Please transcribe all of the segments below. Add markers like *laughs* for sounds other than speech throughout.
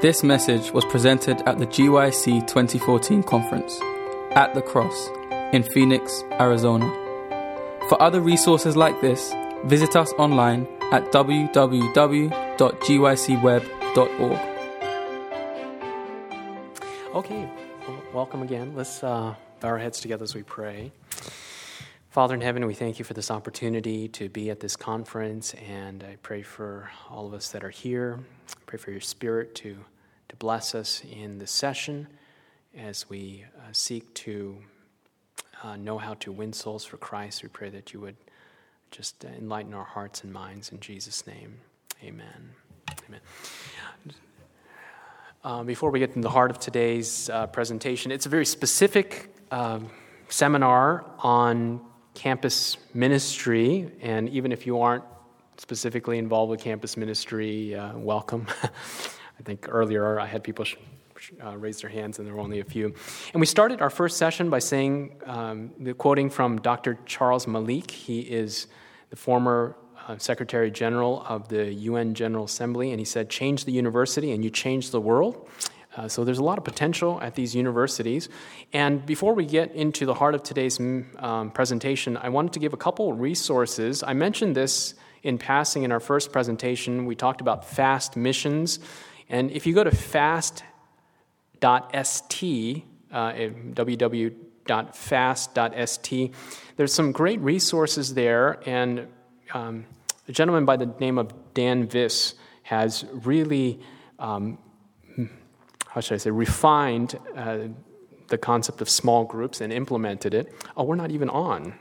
This message was presented at the GYC 2014 conference at the Cross in Phoenix, Arizona. For other resources like this, visit us online at www.gycweb.org. Okay, well, welcome again. Let's uh, bow our heads together as we pray. Father in heaven, we thank you for this opportunity to be at this conference, and I pray for all of us that are here. I pray for your spirit to to bless us in this session as we uh, seek to uh, know how to win souls for Christ. We pray that you would just enlighten our hearts and minds in Jesus' name. Amen. Amen. Uh, before we get into the heart of today's uh, presentation, it's a very specific um, seminar on campus ministry, and even if you aren't specifically involved with campus ministry, uh, welcome. *laughs* I think earlier I had people sh- uh, raise their hands, and there were only a few. And we started our first session by saying, um, quoting from Dr. Charles Malik. He is the former uh, Secretary General of the UN General Assembly, and he said, Change the university and you change the world. Uh, so there's a lot of potential at these universities. And before we get into the heart of today's mm, um, presentation, I wanted to give a couple resources. I mentioned this in passing in our first presentation. We talked about fast missions. And if you go to fast.st, uh, www.fast.st, there's some great resources there. And um, a gentleman by the name of Dan Vis has really, um, how should I say, refined uh, the concept of small groups and implemented it. Oh, we're not even on.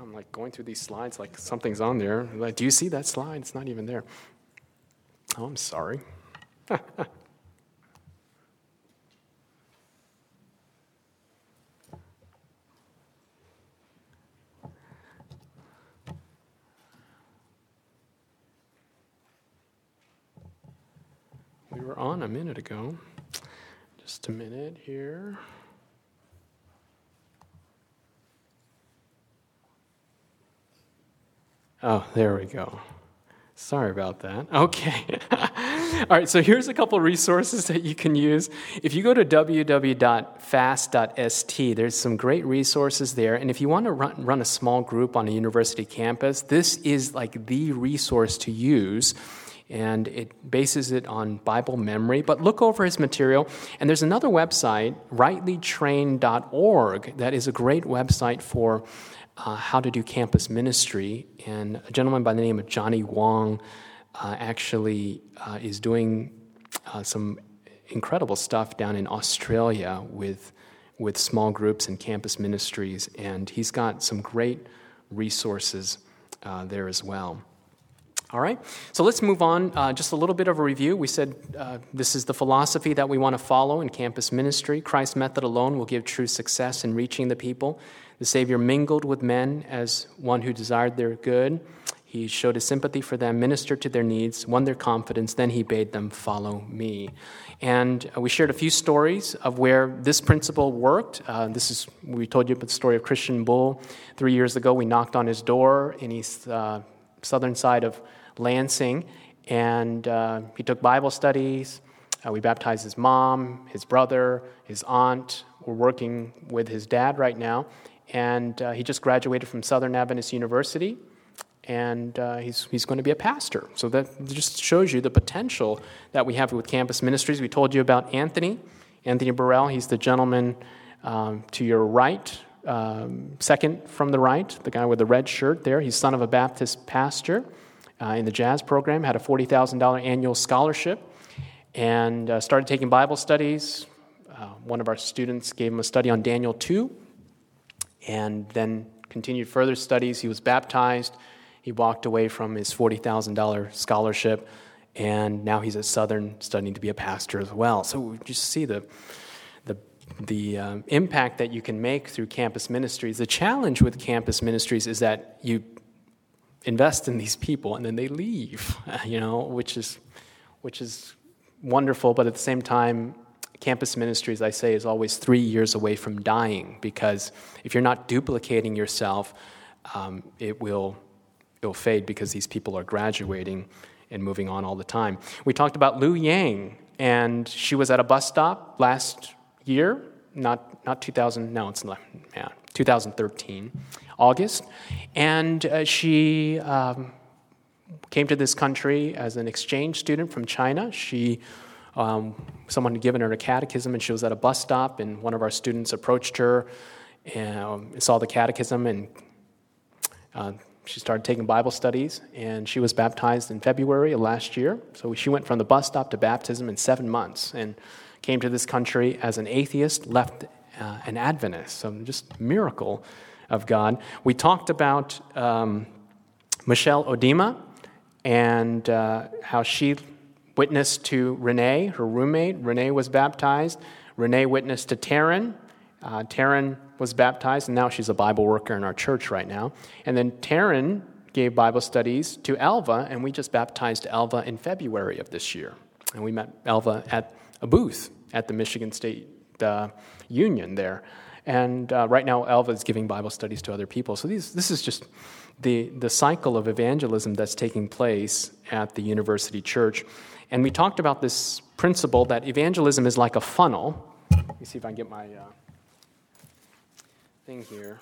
I'm like going through these slides like something's on there. Like, do you see that slide? It's not even there. Oh, I'm sorry. We were on a minute ago. Just a minute here. Oh, there we go. Sorry about that. *laughs* Okay. *laughs* All right, so here's a couple resources that you can use. If you go to www.fast.st, there's some great resources there. And if you want to run, run a small group on a university campus, this is like the resource to use and it bases it on Bible memory. But look over his material, and there's another website, rightlytrained.org, that is a great website for uh, how to do campus ministry. And a gentleman by the name of Johnny Wong uh, actually uh, is doing uh, some incredible stuff down in Australia with, with small groups and campus ministries. And he's got some great resources uh, there as well. All right, so let's move on. Uh, just a little bit of a review. We said uh, this is the philosophy that we want to follow in campus ministry. Christ's method alone will give true success in reaching the people. The Savior mingled with men as one who desired their good. He showed his sympathy for them, ministered to their needs, won their confidence. Then he bade them follow me. And uh, we shared a few stories of where this principle worked. Uh, this is we told you about the story of Christian Bull. Three years ago, we knocked on his door in east uh, southern side of Lansing, and uh, he took Bible studies. Uh, we baptized his mom, his brother, his aunt. We're working with his dad right now, and uh, he just graduated from Southern Adventist University, and uh, he's, he's going to be a pastor. So that just shows you the potential that we have with campus ministries. We told you about Anthony, Anthony Burrell. He's the gentleman um, to your right, um, second from the right, the guy with the red shirt there. He's son of a Baptist pastor uh, in the jazz program, had a $40,000 annual scholarship, and uh, started taking Bible studies. Uh, one of our students gave him a study on Daniel 2 and then continued further studies. He was baptized. He walked away from his $40,000 scholarship, and now he's at Southern studying to be a pastor as well. So we just see the, the, the uh, impact that you can make through campus ministries. The challenge with campus ministries is that you invest in these people and then they leave, *laughs* you know, which is, which is wonderful, but at the same time, campus ministry, as I say, is always three years away from dying because if you're not duplicating yourself, um, it will it will fade because these people are graduating and moving on all the time. We talked about Liu Yang and she was at a bus stop last year, not, not 2000, no, it's yeah, 2013, August, and uh, she um, came to this country as an exchange student from China. She um, someone had given her a catechism, and she was at a bus stop, and one of our students approached her and um, saw the catechism, and uh, she started taking Bible studies, and she was baptized in February of last year. So she went from the bus stop to baptism in seven months, and came to this country as an atheist, left uh, an Adventist. So just miracle of God. We talked about um, Michelle Odima and uh, how she witnessed to Renee, her roommate. Renee was baptized. Renee witnessed to Taryn. Uh, Taryn was baptized, and now she's a Bible worker in our church right now. And then Taryn gave Bible studies to Alva, and we just baptized Alva in February of this year. And we met Alva at a booth at the Michigan State uh, Union there. And uh, right now, Alva is giving Bible studies to other people. So these, this is just the, the cycle of evangelism that's taking place at the university church. And we talked about this principle that evangelism is like a funnel. Let me see if I can get my uh, thing here.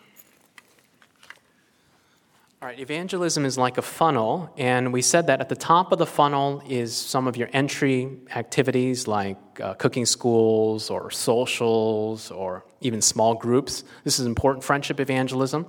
All right, evangelism is like a funnel, and we said that at the top of the funnel is some of your entry activities like uh, cooking schools or socials or even small groups. This is important friendship evangelism.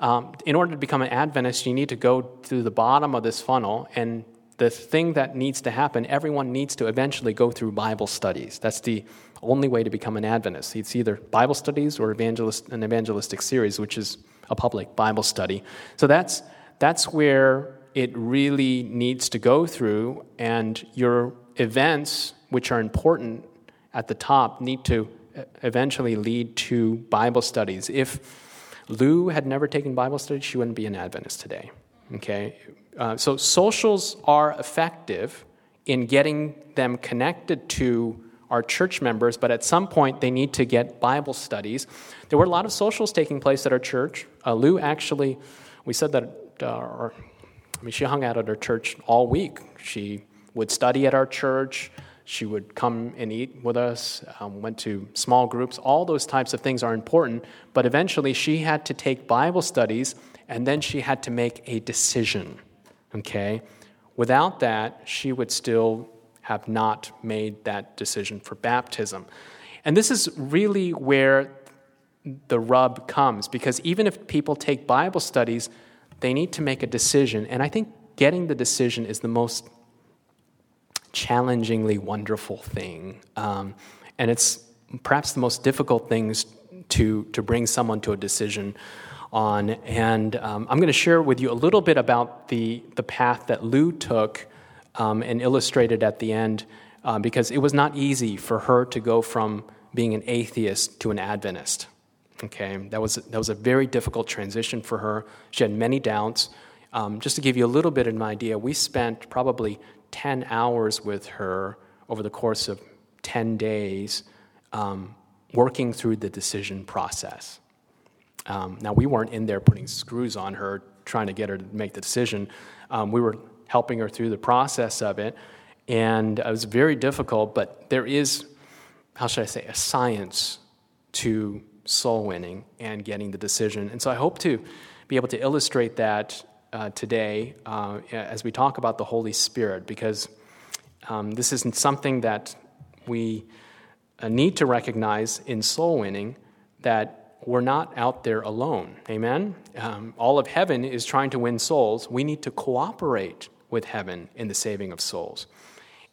Um, in order to become an Adventist, you need to go through the bottom of this funnel, and the thing that needs to happen, everyone needs to eventually go through Bible studies. That's the only way to become an Adventist. It's either Bible studies or evangelist, an evangelistic series, which is a public Bible study. So that's, that's where it really needs to go through, and your events, which are important at the top, need to eventually lead to Bible studies. If Lou had never taken Bible studies, she wouldn't be an Adventist today. Okay? Uh, so socials are effective in getting them connected to our church members, but at some point they need to get Bible studies. There were a lot of socials taking place at our church. Uh, Lou actually, we said that, uh, our, I mean, she hung out at our church all week. She would study at our church. She would come and eat with us, um, went to small groups. All those types of things are important, but eventually she had to take Bible studies and then she had to make a decision. Okay? Without that, she would still have not made that decision for baptism. And this is really where the rub comes because even if people take Bible studies, they need to make a decision. And I think getting the decision is the most challengingly wonderful thing. Um, and it's perhaps the most difficult things to, to bring someone to a decision on. And um, I'm going to share with you a little bit about the, the path that Lou took um, and illustrated at the end uh, because it was not easy for her to go from being an atheist to an Adventist. Okay, that was, that was a very difficult transition for her. She had many doubts. Um, just to give you a little bit of an idea, we spent probably 10 hours with her over the course of 10 days um, working through the decision process. Um, now, we weren't in there putting screws on her, trying to get her to make the decision. Um, we were helping her through the process of it, and it was very difficult, but there is, how should I say, a science to soul winning and getting the decision. And so I hope to be able to illustrate that uh, today uh, as we talk about the Holy Spirit, because um, this isn't something that we uh, need to recognize in soul winning that we're not out there alone. Amen? Um, all of heaven is trying to win souls. We need to cooperate with heaven in the saving of souls.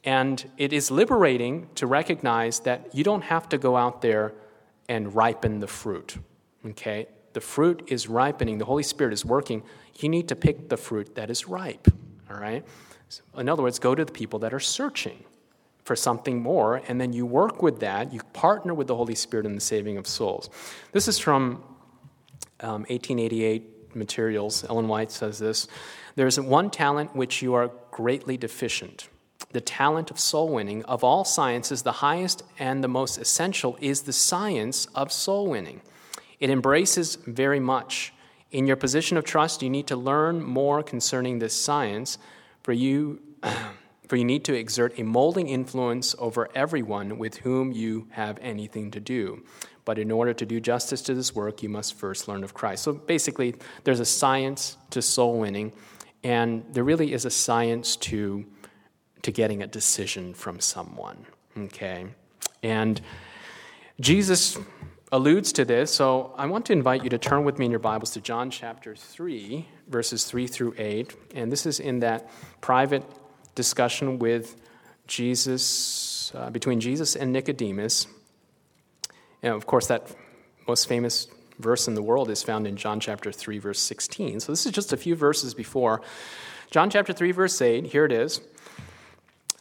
And it is liberating to recognize that you don't have to go out there and ripen the fruit. Okay? The fruit is ripening, the Holy Spirit is working you need to pick the fruit that is ripe. All right? So in other words, go to the people that are searching for something more, and then you work with that. You partner with the Holy Spirit in the saving of souls. This is from um, 1888 materials. Ellen White says this There is one talent which you are greatly deficient. The talent of soul winning. Of all sciences, the highest and the most essential is the science of soul winning. It embraces very much. In your position of trust, you need to learn more concerning this science, for you, *clears throat* For you need to exert a molding influence over everyone with whom you have anything to do. But in order to do justice to this work, you must first learn of Christ. So basically, there's a science to soul winning, and there really is a science to, to getting a decision from someone. Okay? And Jesus alludes to this, so I want to invite you to turn with me in your Bibles to John chapter 3, verses 3 through 8. And this is in that private discussion with Jesus, uh, between Jesus and Nicodemus. And of course, that most famous verse in the world is found in John chapter 3, verse 16. So this is just a few verses before. John chapter 3, verse 8, here it is.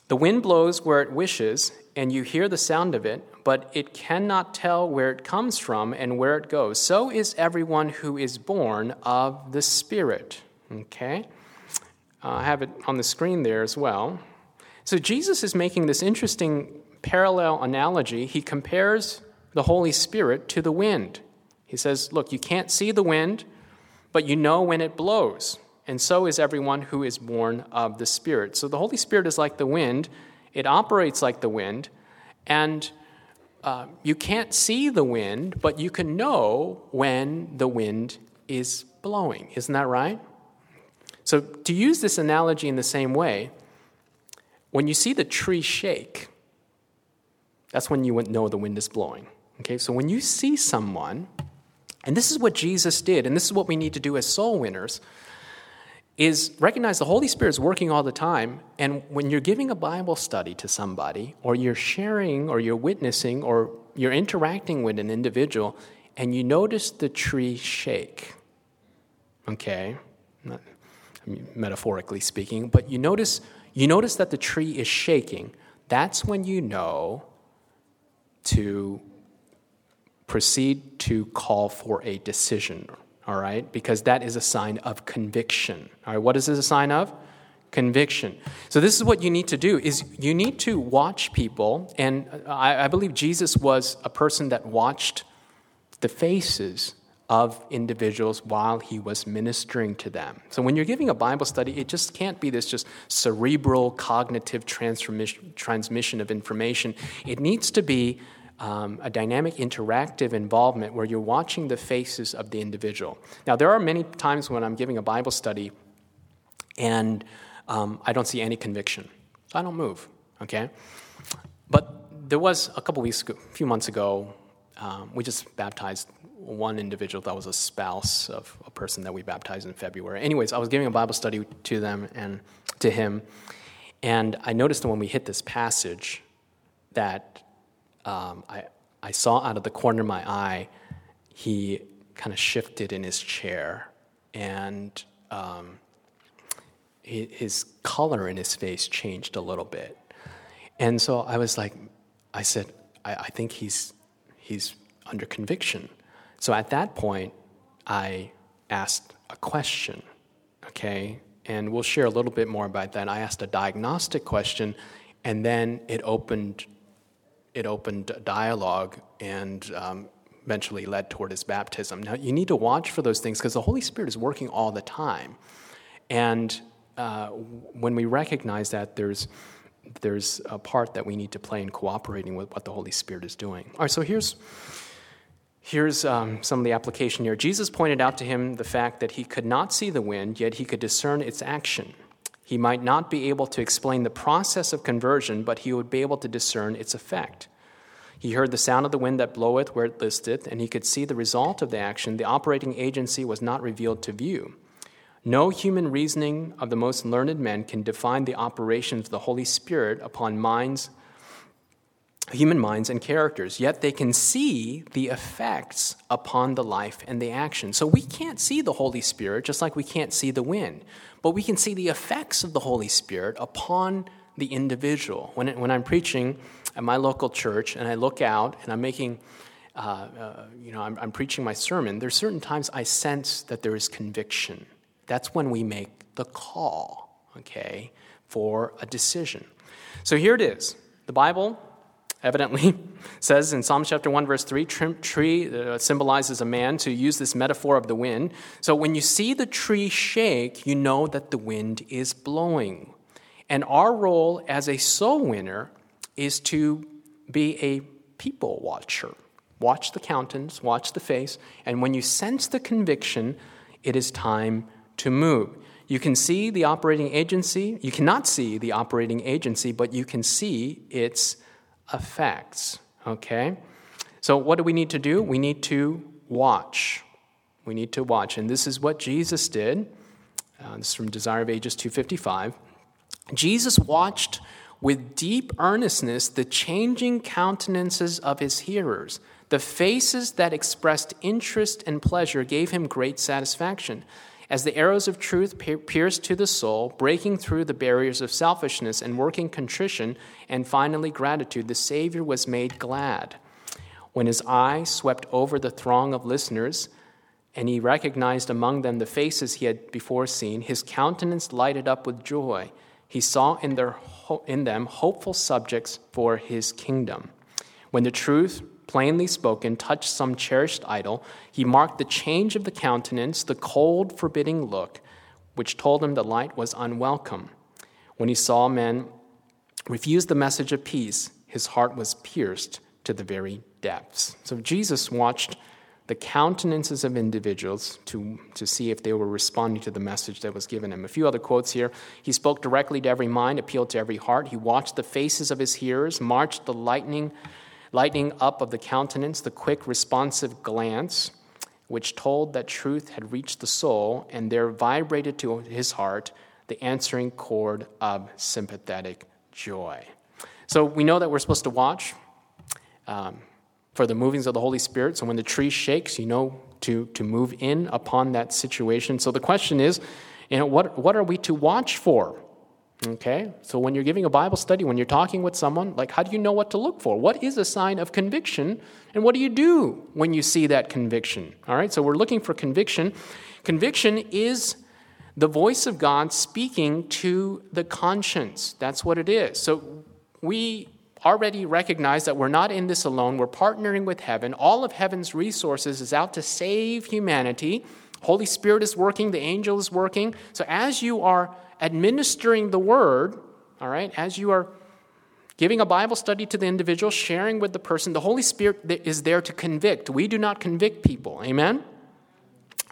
The wind blows where it wishes, and you hear the sound of it, but it cannot tell where it comes from and where it goes. So is everyone who is born of the Spirit. Okay? Uh, I have it on the screen there as well. So Jesus is making this interesting parallel analogy. He compares the Holy Spirit to the wind. He says, Look, you can't see the wind, but you know when it blows and so is everyone who is born of the Spirit. So the Holy Spirit is like the wind, it operates like the wind, and uh, you can't see the wind, but you can know when the wind is blowing. Isn't that right? So, to use this analogy in the same way, when you see the tree shake, that's when you know the wind is blowing. Okay, so when you see someone, and this is what Jesus did, and this is what we need to do as soul winners is recognize the Holy Spirit is working all the time. And when you're giving a Bible study to somebody, or you're sharing, or you're witnessing, or you're interacting with an individual, and you notice the tree shake, okay, I mean, metaphorically speaking, but you notice, you notice that the tree is shaking, that's when you know to proceed to call for a decision all right? Because that is a sign of conviction. All right, what is this a sign of? Conviction. So this is what you need to do is you need to watch people, and I, I believe Jesus was a person that watched the faces of individuals while he was ministering to them. So when you're giving a Bible study, it just can't be this just cerebral cognitive transmission of information. It needs to be um, a dynamic interactive involvement where you're watching the faces of the individual. Now, there are many times when I'm giving a Bible study and um, I don't see any conviction, so I don't move, okay? But there was a couple weeks ago, a few months ago, um, we just baptized one individual that was a spouse of a person that we baptized in February. Anyways, I was giving a Bible study to them and to him, and I noticed that when we hit this passage that um, I, I saw out of the corner of my eye, he kind of shifted in his chair, and um, his color in his face changed a little bit. And so I was like, I said, I, I think he's, he's under conviction. So at that point, I asked a question, okay? And we'll share a little bit more about that. I asked a diagnostic question, and then it opened it opened a dialogue and um, eventually led toward his baptism. Now, you need to watch for those things because the Holy Spirit is working all the time. And uh, when we recognize that, there's, there's a part that we need to play in cooperating with what the Holy Spirit is doing. All right, so here's, here's um, some of the application here. Jesus pointed out to him the fact that he could not see the wind, yet he could discern its action. He might not be able to explain the process of conversion, but he would be able to discern its effect. He heard the sound of the wind that bloweth where it listeth, and he could see the result of the action. The operating agency was not revealed to view. No human reasoning of the most learned men can define the operations of the Holy Spirit upon minds, human minds and characters, yet they can see the effects upon the life and the action. So we can't see the Holy Spirit just like we can't see the wind but we can see the effects of the Holy Spirit upon the individual. When, it, when I'm preaching at my local church and I look out and I'm making, uh, uh, you know, I'm, I'm preaching my sermon, there's certain times I sense that there is conviction. That's when we make the call, okay, for a decision. So here it is. The Bible evidently *laughs* says in Psalm chapter 1, verse 3, tree uh, symbolizes a man, to use this metaphor of the wind. So when you see the tree shake, you know that the wind is blowing. And our role as a soul winner is to be a people watcher. Watch the countenance, watch the face, and when you sense the conviction, it is time to move. You can see the operating agency. You cannot see the operating agency, but you can see its effects. Okay? So, what do we need to do? We need to watch. We need to watch. And this is what Jesus did. Uh, this is from Desire of Ages 255. Jesus watched with deep earnestness the changing countenances of his hearers. The faces that expressed interest and pleasure gave him great satisfaction. As the arrows of truth pierced to the soul, breaking through the barriers of selfishness and working contrition and finally gratitude, the Savior was made glad. When his eye swept over the throng of listeners, and he recognized among them the faces he had before seen, his countenance lighted up with joy. He saw in, their, in them hopeful subjects for his kingdom. When the truth, plainly spoken, touched some cherished idol, he marked the change of the countenance, the cold, forbidding look, which told him the light was unwelcome. When he saw men refuse the message of peace, his heart was pierced to the very depths. So Jesus watched the countenances of individuals to, to see if they were responding to the message that was given him. A few other quotes here. He spoke directly to every mind, appealed to every heart. He watched the faces of his hearers, marched the lightning, lightning up of the countenance, the quick, responsive glance, which told that truth had reached the soul, and there vibrated to his heart the answering chord of sympathetic joy. So we know that we're supposed to watch. Um, for the movings of the Holy Spirit. So when the tree shakes, you know to, to move in upon that situation. So the question is, you know, what, what are we to watch for? Okay, so when you're giving a Bible study, when you're talking with someone, like how do you know what to look for? What is a sign of conviction? And what do you do when you see that conviction? All right, so we're looking for conviction. Conviction is the voice of God speaking to the conscience. That's what it is. So we already recognize that we're not in this alone. We're partnering with heaven. All of heaven's resources is out to save humanity. Holy Spirit is working, the angel is working. So as you are administering the word, all right, as you are giving a Bible study to the individual, sharing with the person, the Holy Spirit is there to convict. We do not convict people. Amen?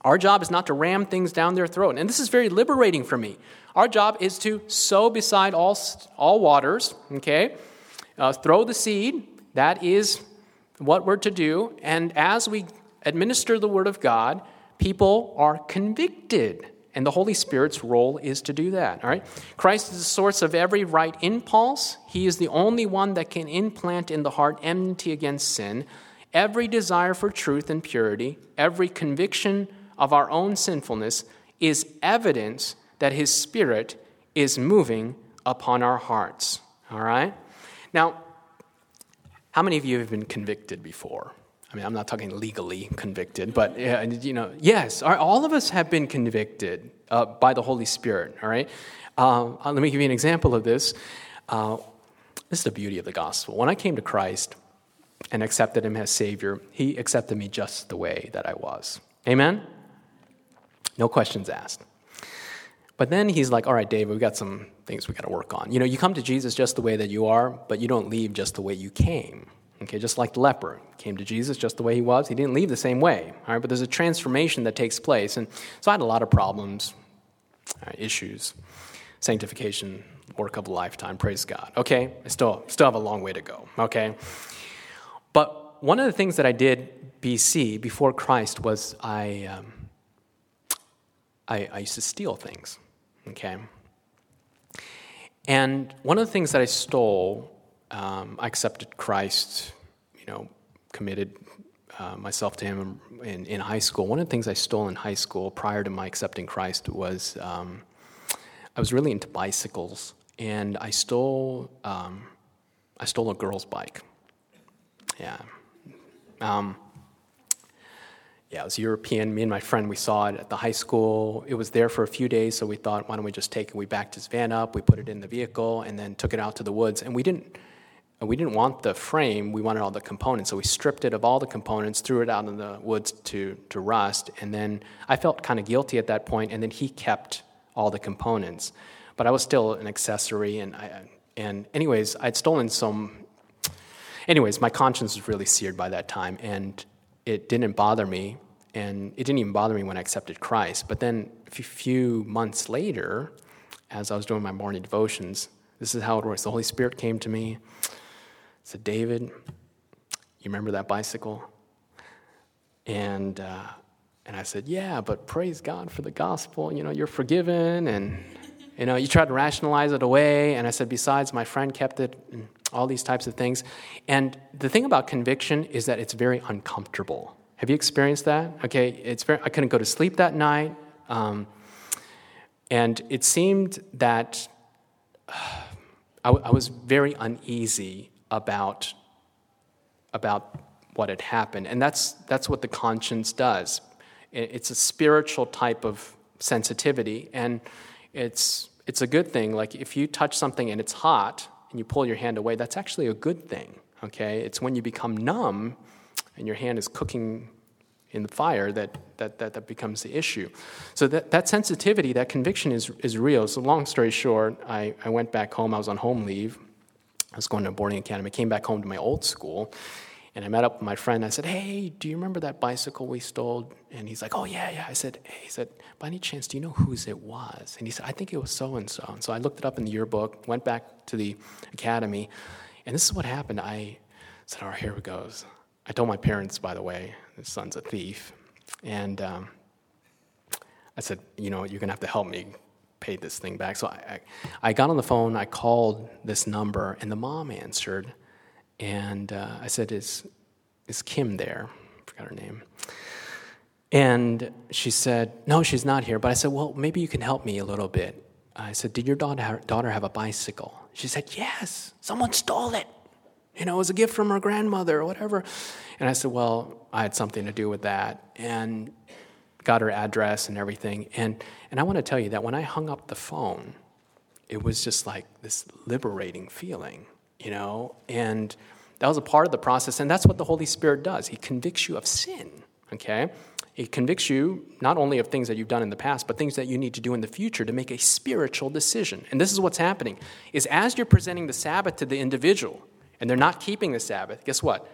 Our job is not to ram things down their throat. And this is very liberating for me. Our job is to sow beside all, all waters, okay? uh, throw the seed. That is what we're to do. And as we administer the Word of God, people are convicted. And the Holy Spirit's role is to do that. All right? Christ is the source of every right impulse. He is the only one that can implant in the heart enmity against sin, every desire for truth and purity, every conviction of our own sinfulness is evidence that His Spirit is moving upon our hearts. All right? Now, how many of you have been convicted before? I mean, I'm not talking legally convicted, but you know, yes, all of us have been convicted uh, by the Holy Spirit. All right. Uh, let me give you an example of this. Uh, this is the beauty of the gospel. When I came to Christ and accepted Him as Savior, He accepted me just the way that I was. Amen. No questions asked. But then He's like, "All right, David, we've got some things we got to work on. You know, you come to Jesus just the way that you are, but you don't leave just the way you came. Okay, just like the leper came to Jesus just the way he was, he didn't leave the same way. All right, but there's a transformation that takes place, and so I had a lot of problems, uh, issues, sanctification, work of a lifetime. Praise God. Okay, I still still have a long way to go. Okay, but one of the things that I did BC before Christ was I um, I, I used to steal things. Okay, and one of the things that I stole, um, I accepted Christ, you know, committed uh, myself to Him in, in, high school. One of the things I stole in high school prior to my accepting Christ was um, I was really into bicycles, and I stole um, I stole a girl's bike. Yeah. Um, yeah, it was European. Me and my friend, we saw it at the high school. It was there for a few days, so we thought, why don't we just take it? We backed his van up, we put it in the vehicle, and then took it out to the woods. And we didn't, we didn't want the frame, we wanted all the components. So we stripped it of all the components, threw it out in the woods to, to rust. And then I felt kind of guilty at that point, and then he kept all the components. but I was still an accessory. And, I, and anyways, I'd stolen some. Anyways, my conscience was really seared by that time, and it didn't bother me. And it didn't even bother me when I accepted Christ. But then a few months later, as I was doing my morning devotions, this is how it works. The Holy Spirit came to me, said, David, you remember that bicycle? And, uh, and I said, Yeah, but praise God for the gospel. You know, you're forgiven. And, you know, you tried to rationalize it away. And I said, Besides, my friend kept it, and all these types of things. And the thing about conviction is that it's very uncomfortable. Have you experienced that? Okay, it's very, I couldn't go to sleep that night. Um, and it seemed that uh, *sighs* I, I was very uneasy about, about what had happened. And that's, that's what the conscience does. It's a spiritual type of sensitivity, and it's, it's a good thing. Like if you touch something and it's hot and you pull your hand away, that's actually a good thing, okay? It's when you become numb and your hand is cooking in the fire that, that, that, that becomes the issue. So that, that sensitivity, that conviction is, is real. So long story short, I, I went back home. I was on home leave. I was going to a boarding academy. Came back home to my old school, and I met up with my friend. I said, "Hey, do you remember that bicycle we stole?" And he's like, "Oh yeah, yeah." I said, hey, "He said, by any chance, do you know whose it was?" And he said, "I think it was so and so." And so I looked it up in the yearbook, went back to the academy, and this is what happened. I said, "All right, here it goes." I told my parents, by the way, his son's a thief, and um, I said, "You know, you're gonna have to help me pay this thing back." So I, I, I got on the phone. I called this number, and the mom answered and uh, I said, is, is Kim there? I forgot her name. And she said, No, she's not here. But I said, Well, maybe you can help me a little bit. I said, Did your daughter, daughter have a bicycle? She said, Yes, someone stole it. You know, it was a gift from her grandmother or whatever. And I said, Well, I had something to do with that. And got her address and everything. And, and I want to tell you that when I hung up the phone, it was just like this liberating feeling, you know? And that was a part of the process, and that's what the Holy Spirit does. He convicts you of sin, okay? He convicts you not only of things that you've done in the past, but things that you need to do in the future to make a spiritual decision. And this is what's happening is as you're presenting the Sabbath to the individual and they're not keeping the Sabbath, guess what?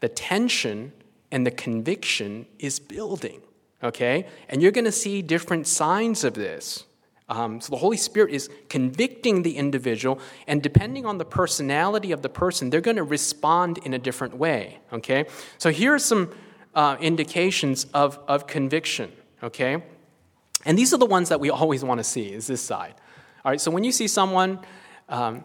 The tension and the conviction is building, okay? And you're going to see different signs of this. Um, so the Holy Spirit is convicting the individual, and depending on the personality of the person, they're going to respond in a different way. Okay? So here are some uh, indications of, of conviction. Okay? And these are the ones that we always want to see, is this side. All right, so when you see someone, um,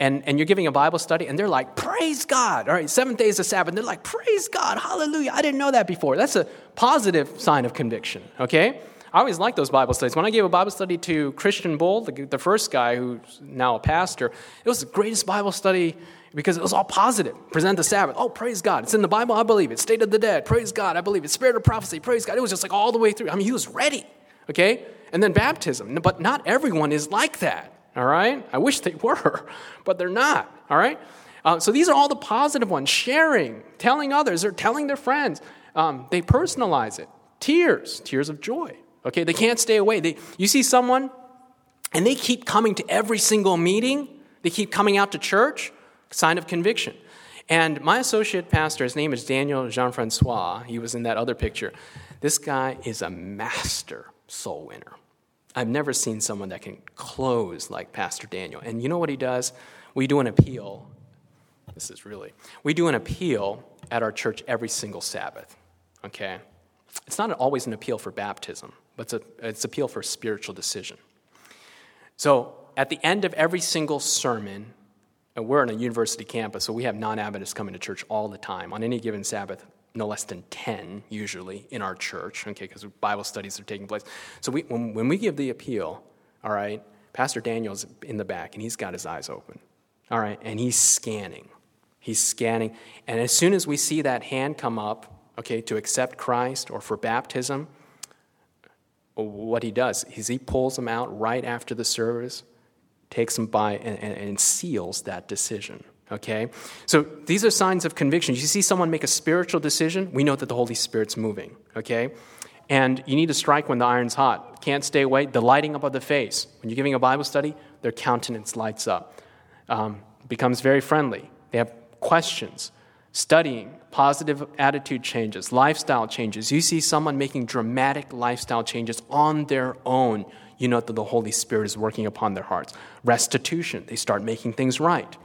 and, and you're giving a Bible study, and they're like, Praise God. All right, seventh day is the Sabbath. They're like, Praise God. Hallelujah. I didn't know that before. That's a positive sign of conviction, okay? I always liked those Bible studies. When I gave a Bible study to Christian Bull, the, the first guy who's now a pastor, it was the greatest Bible study because it was all positive. Present the Sabbath. Oh, praise God. It's in the Bible. I believe it. State of the dead. Praise God. I believe it. Spirit of prophecy. Praise God. It was just like all the way through. I mean, he was ready. Okay? And then baptism. But not everyone is like that. All right? I wish they *laughs* were, but they're not. All right? Uh, so these are all the positive ones sharing, telling others, or telling their friends. Um, they personalize it. Tears, tears of joy. Okay, they can't stay away. They, you see someone and they keep coming to every single meeting, they keep coming out to church, sign of conviction. And my associate pastor, his name is Daniel Jean Francois, he was in that other picture. This guy is a master soul winner. I've never seen someone that can close like Pastor Daniel. And you know what he does? We do an appeal. This is really, we do an appeal at our church every single Sabbath. Okay? It's not always an appeal for baptism but it's, a, it's an appeal for spiritual decision. So at the end of every single sermon, and we're on a university campus, so we have non Adventists coming to church all the time. On any given Sabbath, no less than 10 usually in our church, okay, because Bible studies are taking place. So we, when, when we give the appeal, all right, Pastor Daniel's in the back and he's got his eyes open, all right, and he's scanning. He's scanning. And as soon as we see that hand come up, okay, to accept Christ or for baptism, what he does is he pulls them out right after the service, takes them by, and, and, and seals that decision. Okay? So these are signs of conviction. You see someone make a spiritual decision, we know that the Holy Spirit's moving. Okay? And you need to strike when the iron's hot. Can't stay away. The lighting up of the face. When you're giving a Bible study, their countenance lights up, um, becomes very friendly. They have questions, studying, positive attitude changes, lifestyle changes. You see someone making dramatic lifestyle changes on their own, you know that the Holy Spirit is working upon their hearts. Restitution, they start making things right.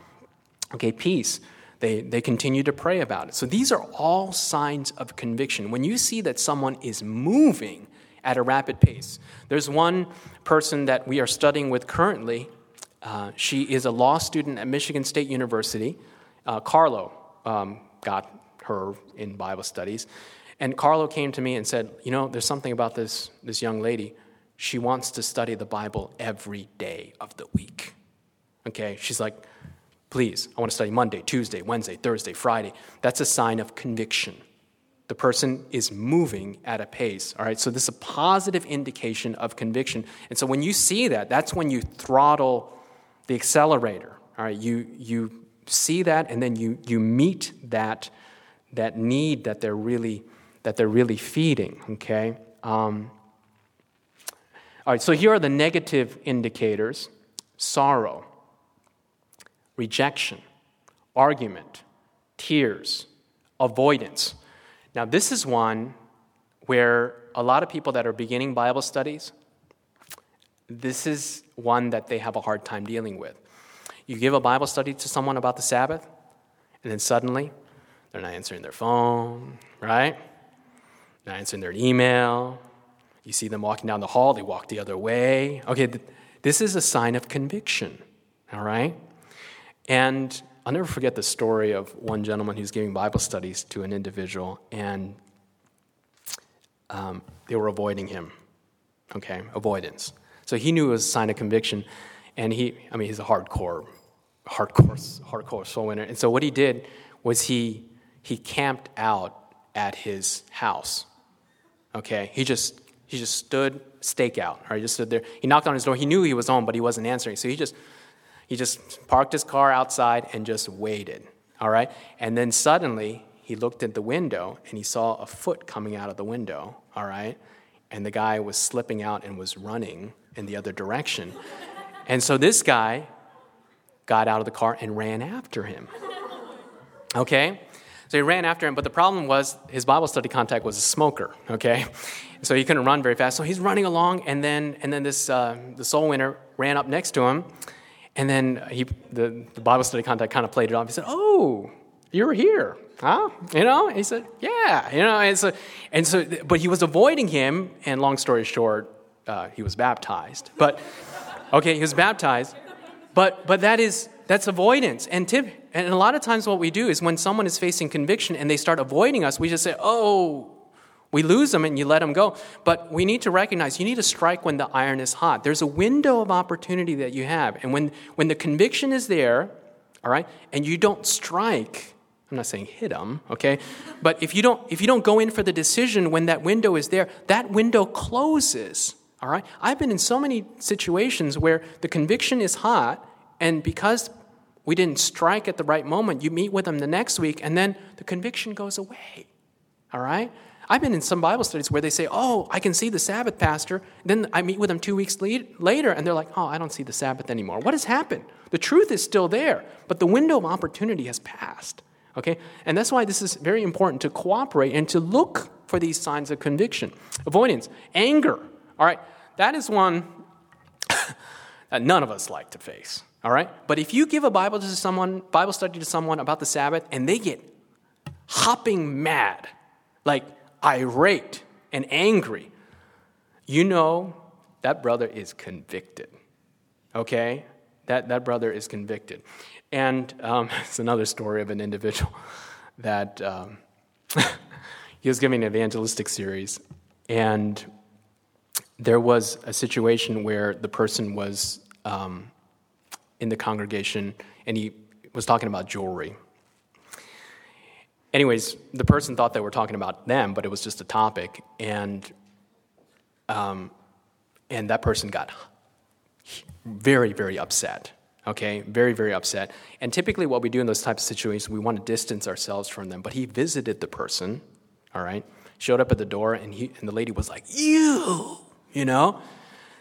Okay, peace. They, they continue to pray about it. So these are all signs of conviction. When you see that someone is moving at a rapid pace, there's one person that we are studying with currently. Uh, she is a law student at Michigan State University. Uh, Carlo um, got her in Bible studies. And Carlo came to me and said, You know, there's something about this, this young lady. She wants to study the Bible every day of the week. Okay? She's like, Please, I want to study Monday, Tuesday, Wednesday, Thursday, Friday. That's a sign of conviction. The person is moving at a pace. All right, so this is a positive indication of conviction. And so when you see that, that's when you throttle the accelerator. All right, you, you see that and then you, you meet that, that need that they're really, that they're really feeding. Okay? Um, all right, so here are the negative indicators sorrow rejection, argument, tears, avoidance. Now, this is one where a lot of people that are beginning Bible studies, this is one that they have a hard time dealing with. You give a Bible study to someone about the Sabbath, and then suddenly they're not answering their phone, right? Not answering their email. You see them walking down the hall, they walk the other way. Okay, this is a sign of conviction, all right? And I'll never forget the story of one gentleman who's giving Bible studies to an individual, and um, they were avoiding him. Okay, avoidance. So he knew it was a sign of conviction, and he, I mean, he's a hardcore, hardcore, hardcore soul winner. And so what he did was he he camped out at his house. Okay, he just he just stood stakeout. Or he just stood there. He knocked on his door. He knew he was home, but he wasn't answering. So he just he just parked his car outside and just waited, all right? And then suddenly he looked at the window and he saw a foot coming out of the window, all right? And the guy was slipping out and was running in the other direction. And so this guy got out of the car and ran after him. Okay? So he ran after him, but the problem was his Bible study contact was a smoker, okay? So he couldn't run very fast. So he's running along, and then, and then this, uh, the soul winner ran up next to him, and then he, the, the Bible study contact kind of played it off. He said, Oh, you were here, huh? You know? He said, Yeah, you know. And so, and so, but he was avoiding him. And long story short, uh, he was baptized. But okay, he was baptized. But but that is that's avoidance. And tip, and a lot of times what we do is when someone is facing conviction and they start avoiding us, we just say, "Oh, we lose them and you let them go. But we need to recognize you need to strike when the iron is hot. There's a window of opportunity that you have. And when, when the conviction is there, all right, and you don't strike, I'm not saying hit them, okay? But if you don't if you don't go in for the decision when that window is there, that window closes. All right? I've been in so many situations where the conviction is hot, and because we didn't strike at the right moment, you meet with them the next week, and then the conviction goes away. All right? I've been in some Bible studies where they say, Oh, I can see the Sabbath, Pastor. Then I meet with them two weeks later, and they're like, Oh, I don't see the Sabbath anymore. What has happened? The truth is still there, but the window of opportunity has passed. Okay? And that's why this is very important to cooperate and to look for these signs of conviction. Avoidance, anger. All right? That is one *coughs* that none of us like to face. All right? But if you give a Bible to someone, Bible study to someone about the Sabbath, and they get hopping mad, like irate and angry, you know that brother is convicted. Okay? That, that brother is convicted. And um, *laughs* it's another story of an individual *laughs* that um, *laughs* he was giving an evangelistic series, and there was a situation where the person was um, in the congregation and he was talking about jewelry anyways, the person thought they were talking about them, but it was just a topic, and um, and that person got very, very upset. Okay, very, very upset. And typically, what we do in those types of situations, we want to distance ourselves from them. But he visited the person, all right, showed up at the door, and, he, and the lady was like, You, you know?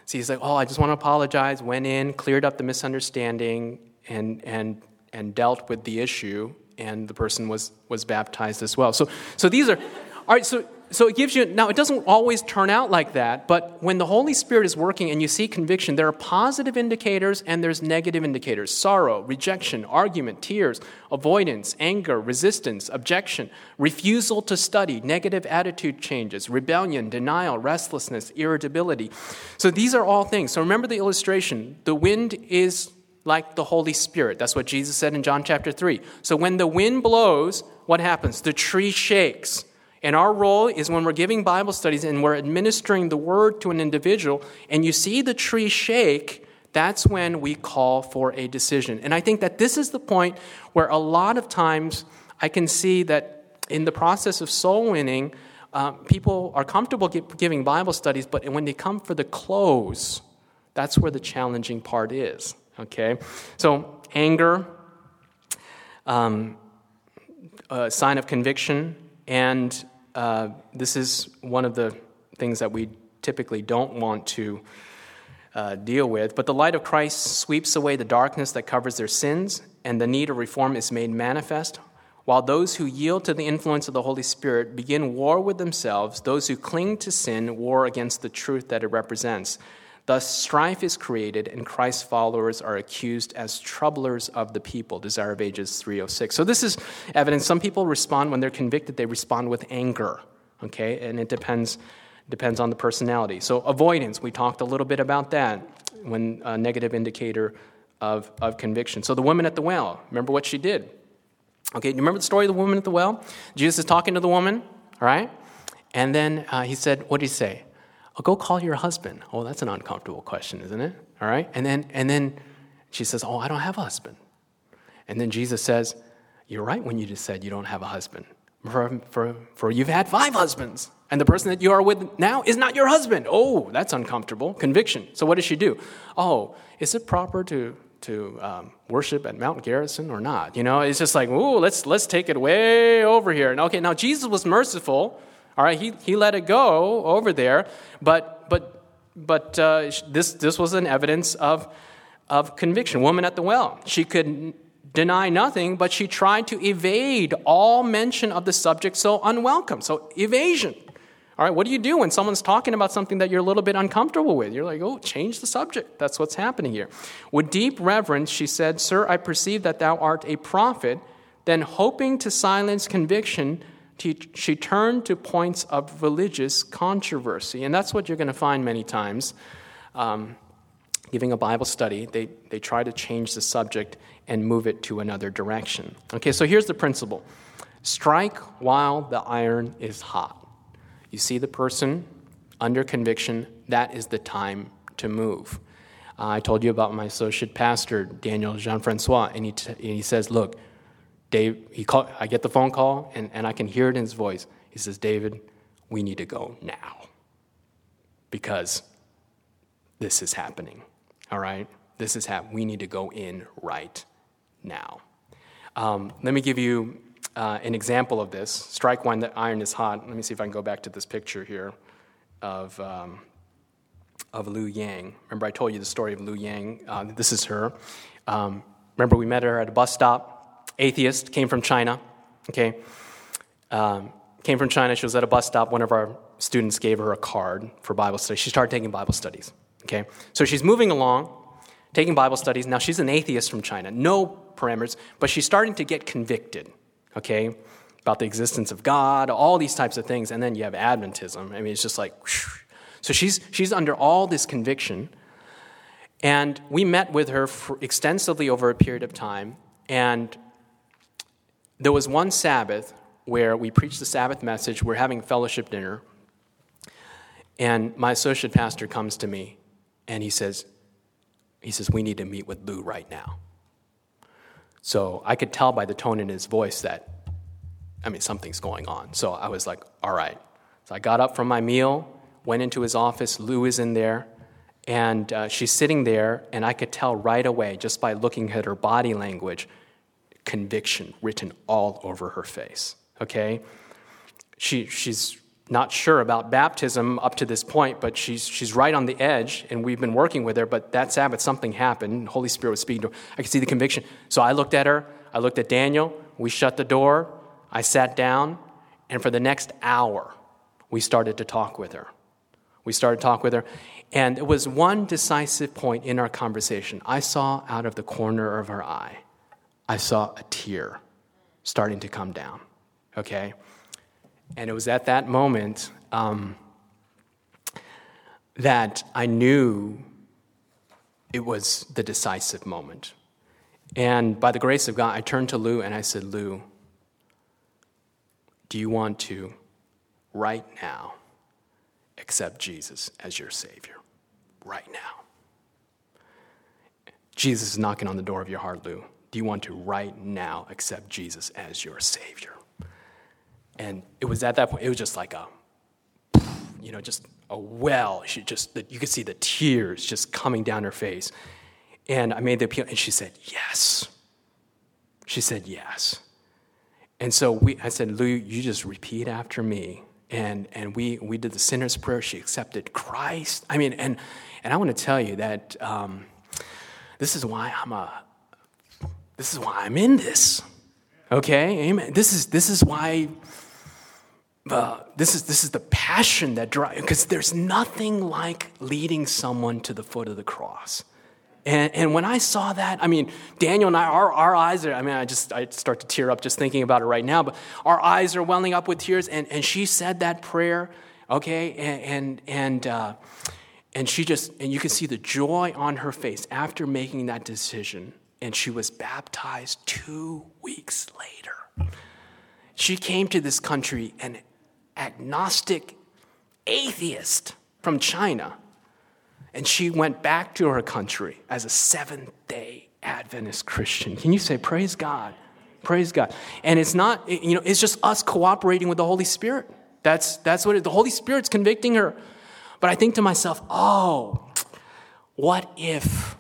So he's like, Oh, I just want to apologize. Went in, cleared up the misunderstanding, and, and, and dealt with the issue, and the person was, was baptized as well. So, so these are, all right, so so it gives you, now it doesn't always turn out like that, but when the Holy Spirit is working and you see conviction, there are positive indicators and there's negative indicators sorrow, rejection, argument, tears, avoidance, anger, resistance, objection, refusal to study, negative attitude changes, rebellion, denial, restlessness, irritability. So these are all things. So remember the illustration the wind is like the Holy Spirit. That's what Jesus said in John chapter 3. So when the wind blows, what happens? The tree shakes. And our role is when we're giving Bible studies and we're administering the word to an individual, and you see the tree shake, that's when we call for a decision. And I think that this is the point where a lot of times I can see that in the process of soul winning, uh, people are comfortable giving Bible studies, but when they come for the close, that's where the challenging part is. Okay? So, anger, um, a sign of conviction, and uh, this is one of the things that we typically don't want to uh, deal with. But the light of Christ sweeps away the darkness that covers their sins, and the need of reform is made manifest. While those who yield to the influence of the Holy Spirit begin war with themselves, those who cling to sin war against the truth that it represents. Thus, strife is created, and Christ's followers are accused as troublers of the people. Desire of Ages 306. So, this is evidence. Some people respond when they're convicted, they respond with anger, okay? And it depends, depends on the personality. So, avoidance, we talked a little bit about that when a negative indicator of, of conviction. So, the woman at the well, remember what she did? Okay, you remember the story of the woman at the well? Jesus is talking to the woman, all right? And then uh, he said, What did he say? Oh, go call your husband. Oh, that's an uncomfortable question, isn't it? All right? And then, and then she says, oh, I don't have a husband. And then Jesus says, you're right when you just said you don't have a husband. For, for, for you've had five husbands, and the person that you are with now is not your husband. Oh, that's uncomfortable. Conviction. So what does she do? Oh, is it proper to, to um, worship at Mount Gerizim or not? You know, it's just like, ooh, let's, let's take it way over here. And okay, now Jesus was merciful all right, he, he let it go over there, but, but, but uh, this, this was an evidence of, of conviction. Woman at the well, she could deny nothing, but she tried to evade all mention of the subject so unwelcome. So, evasion. All right, what do you do when someone's talking about something that you're a little bit uncomfortable with? You're like, oh, change the subject. That's what's happening here. With deep reverence, she said, Sir, I perceive that thou art a prophet. Then, hoping to silence conviction, she turned to points of religious controversy. And that's what you're going to find many times. Um, giving a Bible study, they, they try to change the subject and move it to another direction. Okay, so here's the principle strike while the iron is hot. You see the person under conviction, that is the time to move. Uh, I told you about my associate pastor, Daniel Jean Francois, and he, t- and he says, Look, Dave, he call, I get the phone call and, and I can hear it in his voice. He says, David, we need to go now because this is happening. All right? This is happening. We need to go in right now. Um, let me give you uh, an example of this. Strike when the iron is hot. Let me see if I can go back to this picture here of, um, of Lu Yang. Remember, I told you the story of Lu Yang. Uh, this is her. Um, remember, we met her at a bus stop atheist, came from China, okay? Um, came from China. She was at a bus stop. One of our students gave her a card for Bible study. She started taking Bible studies, okay? So she's moving along, taking Bible studies. Now she's an atheist from China, no parameters, but she's starting to get convicted, okay? About the existence of God, all these types of things. And then you have Adventism. I mean, it's just like, whoosh. so she's, she's under all this conviction. And we met with her extensively over a period of time. And there was one Sabbath where we preached the Sabbath message, we're having fellowship dinner, and my associate pastor comes to me and he says, he says, we need to meet with Lou right now. So I could tell by the tone in his voice that, I mean, something's going on. So I was like, all right. So I got up from my meal, went into his office. Lou is in there, and uh, she's sitting there, and I could tell right away, just by looking at her body language, conviction written all over her face. Okay? She, she's not sure about baptism up to this point, but she's, she's right on the edge, and we've been working with her. But that Sabbath, something happened. Holy Spirit was speaking to her. I could see the conviction. So I looked at her, I looked at Daniel, we shut the door, I sat down, and for the next hour, we started to talk with her. We started to talk with her, and it was one decisive point in our conversation. I saw out of the corner of her eye, I saw a tear starting to come down, okay? And it was at that moment um, that I knew it was the decisive moment. And by the grace of God, I turned to Lou and I said, Lou, do you want to, right now, accept Jesus as your Savior? Right now. Jesus is knocking on the door of your heart, Lou. Do you want to, right now, accept Jesus as your Savior? And it was at that point, it was just like a, you know, just a well. She just, you could see the tears just coming down her face. And I made the appeal, and she said, Yes. She said, Yes. And so we, I said, Lou, you just repeat after me. And, and we, we did the sinner's prayer. She accepted Christ. I mean, and, and I want to tell you that um, this is why I'm a, this is why I'm in this. Okay? Amen. This is, this is why uh, this, is, this is the passion that drives, because there's nothing like leading someone to the foot of the cross. And, and when I saw that, I mean, Daniel and I, our, our eyes are, I mean, I just, I start to tear up just thinking about it right now, but our eyes are welling up with tears. And, and she said that prayer, okay? And, and, and, uh, and she just, and you can see the joy on her face after making that decision. And she was baptized two weeks later. She came to this country an agnostic atheist from China and she went back to her country as a Seventh day Adventist Christian. Can you say, Praise God? Praise God. And it's not, you know, it's just us cooperating with the Holy Spirit. That's, that's what it, the Holy Spirit's convicting her. But I think to myself, oh, what if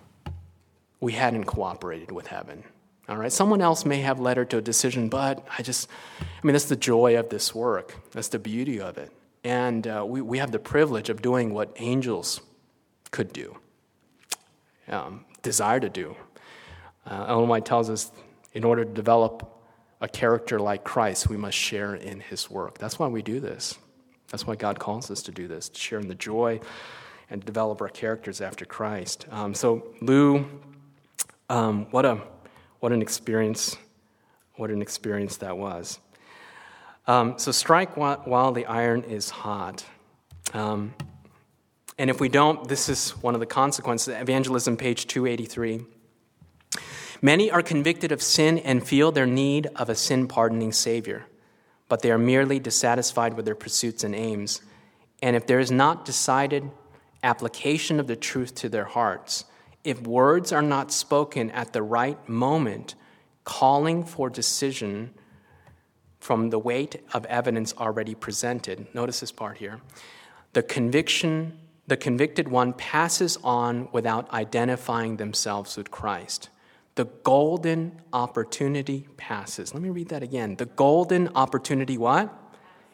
we hadn't cooperated with heaven? All right, someone else may have led her to a decision, but I just, I mean, that's the joy of this work. That's the beauty of it. And uh, we, we have the privilege of doing what angels could do, um, desire to do. Uh, Ellen White tells us in order to develop a character like Christ, we must share in his work. That's why we do this. That's why God calls us to do this, to share in the joy and develop our characters after Christ. Um, so, Lou, um, what, a, what an experience, what an experience that was. Um, so, strike while, the iron is hot. Um, and if we don't, this is one of the consequences. Evangelism, page 283. Many are convicted of sin and feel their need of a sin pardoning Savior, but they are merely dissatisfied with their pursuits and aims. And if there is not decided application of the truth to their hearts, if words are not spoken at the right moment, calling for decision from the weight of evidence already presented, notice this part here. The conviction the convicted one passes on without identifying themselves with Christ. The golden opportunity passes. Let me read that again. The golden opportunity what?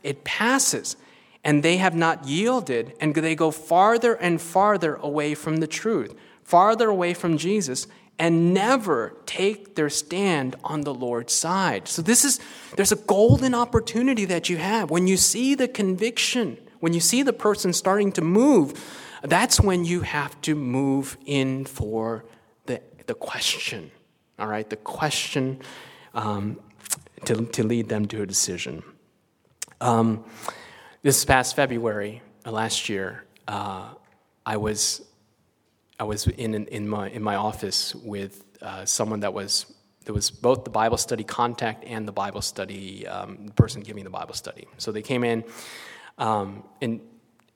It passes. And they have not yielded, and they go farther and farther away from the truth, farther away from Jesus, and never take their stand on the Lord's side. So this is there's a golden opportunity that you have when you see the conviction when you see the person starting to move, that's when you have to move in for the, the question, all right? The question um, to, to lead them to a decision. Um, this past February, last year, uh, I was I was in, in, my, in my office with uh, someone that was there was both the Bible study contact and the Bible study um, person giving the Bible study. So they came in, um, and,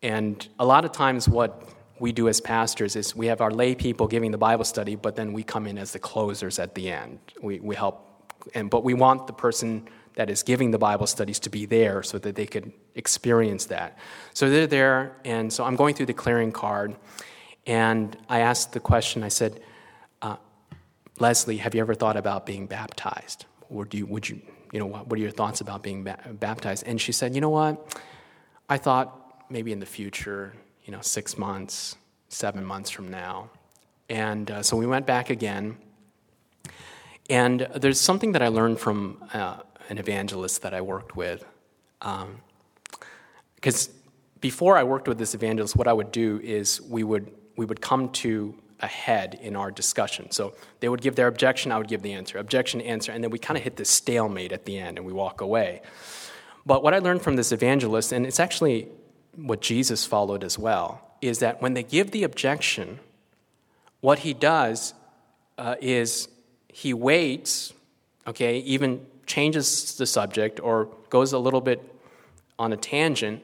and a lot of times, what we do as pastors is we have our lay people giving the Bible study, but then we come in as the closers at the end. We, we help, and, but we want the person that is giving the Bible studies to be there so that they could experience that. So they're there, and so I'm going through the clearing card, and I asked the question I said, uh, Leslie, have you ever thought about being baptized? Or do you, would you, you know, what, what are your thoughts about being ba- baptized? And she said, you know what? I thought maybe in the future, you know, six months, seven months from now. And uh, so we went back again. And there's something that I learned from uh, an evangelist that I worked with. Because um, before I worked with this evangelist, what I would do is we would, we would come to a head in our discussion. So they would give their objection, I would give the answer, objection, answer, and then we kind of hit this stalemate at the end and we walk away. But what I learned from this evangelist, and it's actually what Jesus followed as well, is that when they give the objection, what he does uh, is he waits, okay, even changes the subject or goes a little bit on a tangent,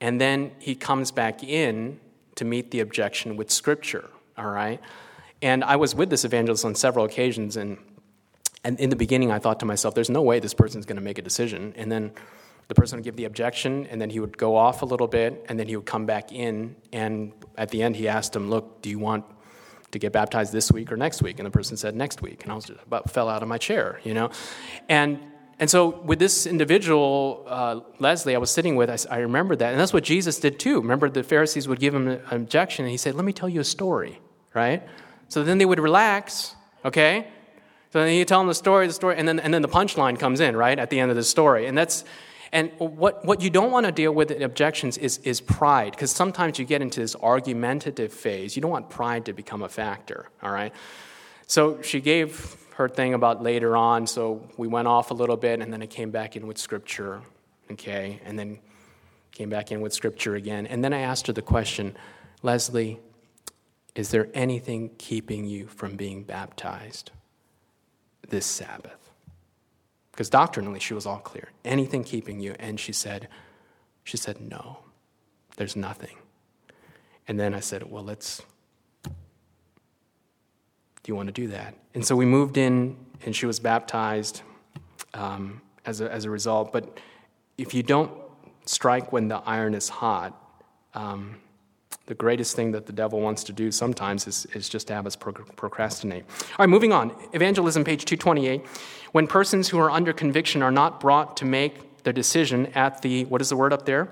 and then he comes back in to meet the objection with Scripture, all right? And I was with this evangelist on several occasions, and, and in the beginning I thought to myself, there's no way this person's going to make a decision. And then the person would give the objection, and then he would go off a little bit, and then he would come back in. And at the end, he asked him, Look, do you want to get baptized this week or next week? And the person said, Next week. And I was just about fell out of my chair, you know? And and so, with this individual, uh, Leslie, I was sitting with, I, I remember that. And that's what Jesus did too. Remember, the Pharisees would give him an objection, and he said, Let me tell you a story, right? So then they would relax, okay? So then you tell them the story, the story, and then, and then the punchline comes in, right, at the end of the story. And that's, and what, what you don't want to deal with in objections is, is pride, because sometimes you get into this argumentative phase. You don't want pride to become a factor, all right? So she gave her thing about later on, so we went off a little bit, and then I came back in with scripture, okay? And then came back in with scripture again. And then I asked her the question Leslie, is there anything keeping you from being baptized this Sabbath? Because doctrinally, she was all clear. Anything keeping you? And she said, she said, no, there's nothing. And then I said, well, let's, you want to do that? And so we moved in, and she was baptized um, as, a, as a result. But if you don't strike when the iron is hot, um, the greatest thing that the devil wants to do sometimes is, is just to have us procrastinate. All right, moving on. Evangelism, page 228. When persons who are under conviction are not brought to make their decision at the, what is the word up there?